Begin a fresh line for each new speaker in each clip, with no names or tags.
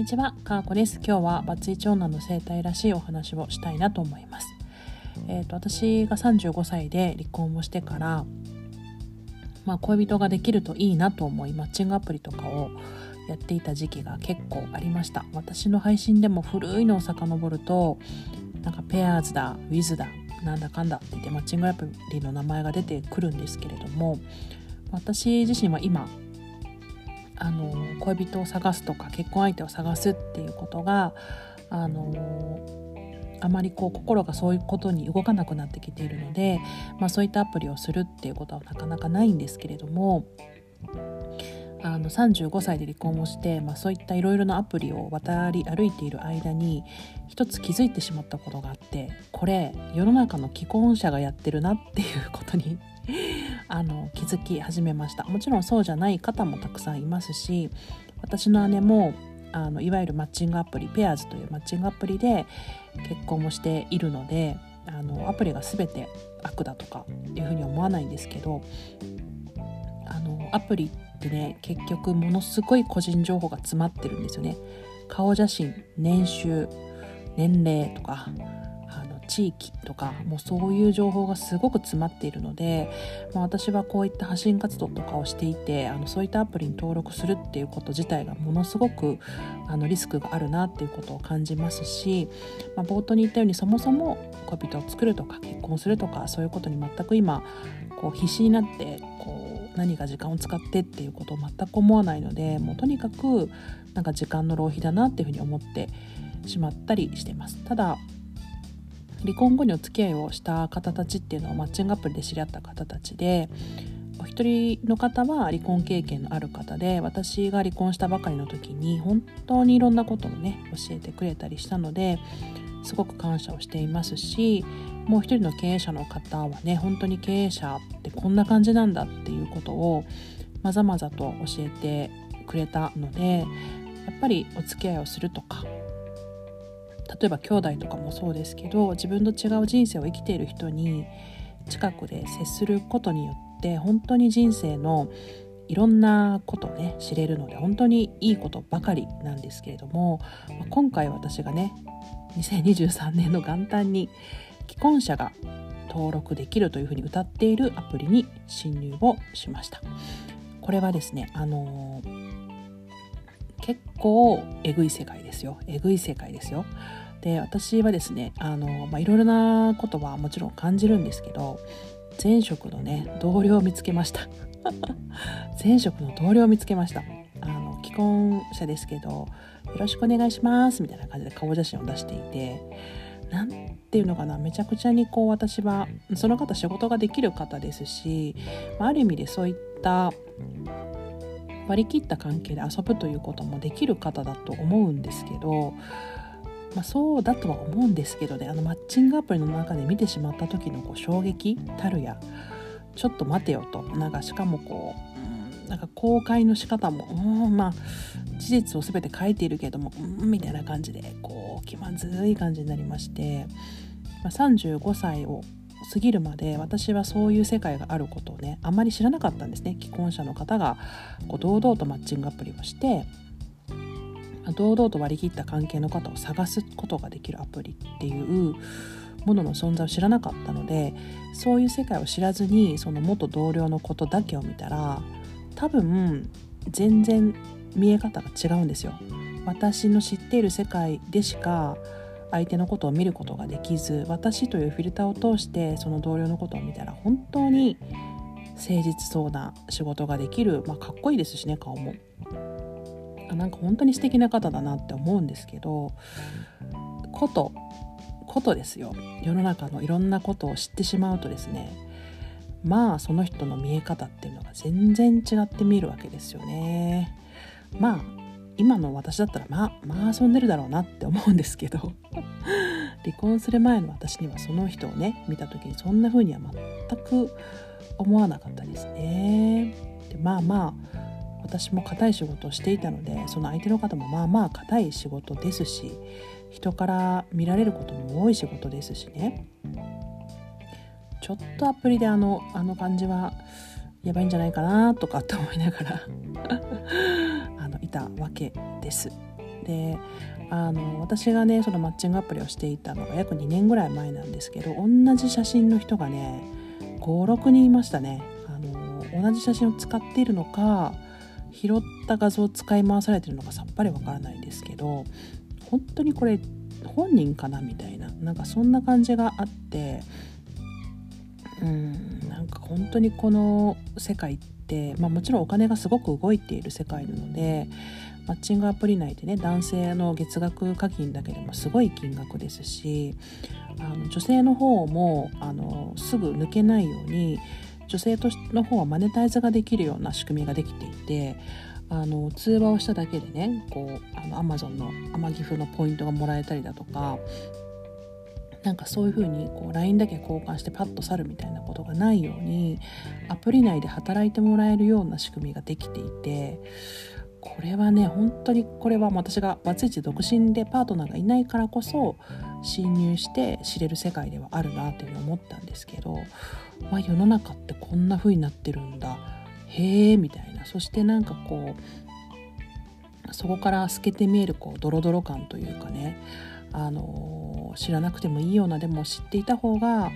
にちは、かーこです。今日はバツイチ女の生態らしいお話をしたいなと思います。えっ、ー、と私が35歳で離婚をしてから、まあ、恋人ができるといいなと思いマッチングアプリとかをやっていた時期が結構ありました私の配信でも古いのを遡るとなんかペアーズだウィズだなんだかんだって言ってマッチングアプリの名前が出てくるんですけれども私自身は今あの恋人を探すとか結婚相手を探すっていうことがあのあまりこう心がそういうことに動かなくなってきているので、まあ、そういったアプリをするっていうことはなかなかないんですけれどもあの35歳で離婚をして、まあ、そういったいろいろなアプリを渡り歩いている間に一つ気づいてしまったことがあってこれ世の中の既婚者がやってるなっていうことにあの気づき始めましたもちろんそうじゃない方もたくさんいますし私の姉もあのいわゆるマッチングアプリペアーズというマッチングアプリで結婚もしているのであのアプリが全て悪だとかっていうふうに思わないんですけどあのアプリってね結局ものすごい個人情報が詰まってるんですよね。顔写真年収年齢とか地域とかもうそういう情報がすごく詰まっているので、まあ、私はこういった発信活動とかをしていてあのそういったアプリに登録するっていうこと自体がものすごくあのリスクがあるなっていうことを感じますし、まあ、冒頭に言ったようにそもそも恋人を作るとか結婚するとかそういうことに全く今こう必死になってこう何か時間を使ってっていうことを全く思わないのでもうとにかくなんか時間の浪費だなっていうふうに思ってしまったりしてます。ただ離婚後にお付き合いをした方たちっていうのはマッチングアプリで知り合った方たちでお一人の方は離婚経験のある方で私が離婚したばかりの時に本当にいろんなことをね教えてくれたりしたのですごく感謝をしていますしもう一人の経営者の方はね本当に経営者ってこんな感じなんだっていうことをまざまざと教えてくれたのでやっぱりお付き合いをするとか例えば兄弟とかもそうですけど自分と違う人生を生きている人に近くで接することによって本当に人生のいろんなことをね知れるので本当にいいことばかりなんですけれども今回私がね2023年の元旦に既婚者が登録できるというふうに歌っているアプリに侵入をしました。これはですねあのー、結構えぐい世界ですよ。えぐい世界ですよ。で私はですねあの、まあ、いろいろなことはもちろん感じるんですけど前職のね同僚を見つけました。前職の同僚を見つけました。あの既婚者ですけどよろしくお願いしますみたいな感じで顔写真を出していて何ていうのかなめちゃくちゃにこう私はその方仕事ができる方ですしまある意味でそういった割り切った関係で遊ぶということもできる方だと思うんですけどまあ、そうだとは思うんですけどねあのマッチングアプリの中で見てしまった時のこう衝撃たるやちょっと待てよと。なんかしかもこう、うん、なんか公開の仕方も、うん、まあ事実を全て書いているけども、うん、みたいな感じでこう気まずい感じになりまして、まあ、35歳を過ぎるまで私はそういう世界があることをねあまり知らなかったんですね既婚者の方がこう堂々とマッチングアプリをして堂々と割り切った関係の方を探すことができるアプリっていうものの存在を知らなかったのでそういう世界を知らずにその元同僚のことだけを見たら多分全然見え方が違うんですよ。私の知っている世界でしか相手のことを見ることができず私というフィルターを通してその同僚のことを見たら本当に誠実そうな仕事ができる、まあ、かっこいいですしね顔も。なんか本当に素敵な方だなって思うんですけどことことですよ。世の中のいろんなことを知ってしまうとですねまあその人の見え方っていうのが全然違って見えるわけですよね。まあ今の私だったらまあまあ遊んでるだろうなって思うんですけど。離婚する前の私にはその人をね見た時にそんな風には全く思わなかったですね。でまあまあ私も硬い仕事をしていたのでその相手の方もまあまあ硬い仕事ですし人から見られることも多い仕事ですしね。ちょっとアプリであのあの感じはやばいんじゃないかなとかって思いながら。たわけです。であの私がねそのマッチングアプリをしていたのが約2年ぐらい前なんですけど同じ写真の人がね56人いましたねあの同じ写真を使っているのか拾った画像を使い回されてるのかさっぱりわからないんですけど本当にこれ本人かなみたいななんかそんな感じがあってうんなんか本当にこの世界って、まあ、もちろんお金がすごく動いている世界なのでマッチングアプリ内でね男性の月額課金だけでもすごい金額ですしあの女性の方もあのすぐ抜けないように女性の方はマネタイズができるような仕組みができていてあの通話をしただけでねこうあの Amazon の天城風のポイントがもらえたりだとかなんかそういう風にこう LINE だけ交換してパッと去るみたいなことがないようにアプリ内で働いてもらえるような仕組みができていてこれはね本当にこれは私がバツイチ独身でパートナーがいないからこそ侵入して知れる世界ではあるなというのを思ったんですけど、まあ、世の中ってこんな風になってるんだ。へえみたいな。そしてなんかこうそこから透けて見えるこうドロドロ感というかねあの知らなくてもいいようなでも知っていた方が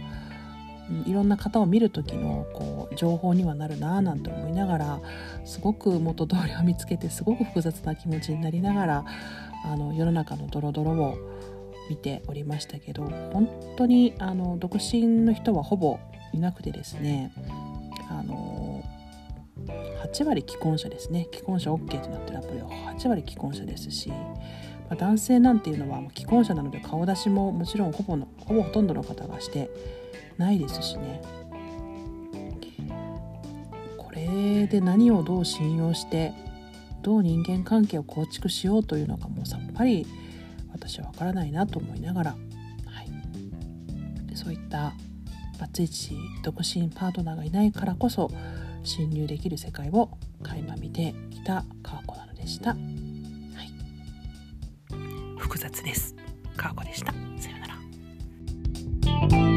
いろんな方を見る時のこう情報にはなるなぁなんて思いながらすごく元通りを見つけてすごく複雑な気持ちになりながらあの世の中のドロドロを見ておりましたけど本当にあの独身の人はほぼいなくてですねあの8割既婚者ですね。既婚者 OK となってるアプリは8割既婚者ですし、ま、男性なんていうのは既婚者なので顔出しももちろんほぼのほぼほとんどの方がしてないですしねこれで何をどう信用してどう人間関係を構築しようというのかもうさっぱり私は分からないなと思いながら、はい、でそういったバツイチ独身パートナーがいないからこそ侵入できる世界を垣間見てきた川子なのでした。複雑です。かーこでした。さようなら。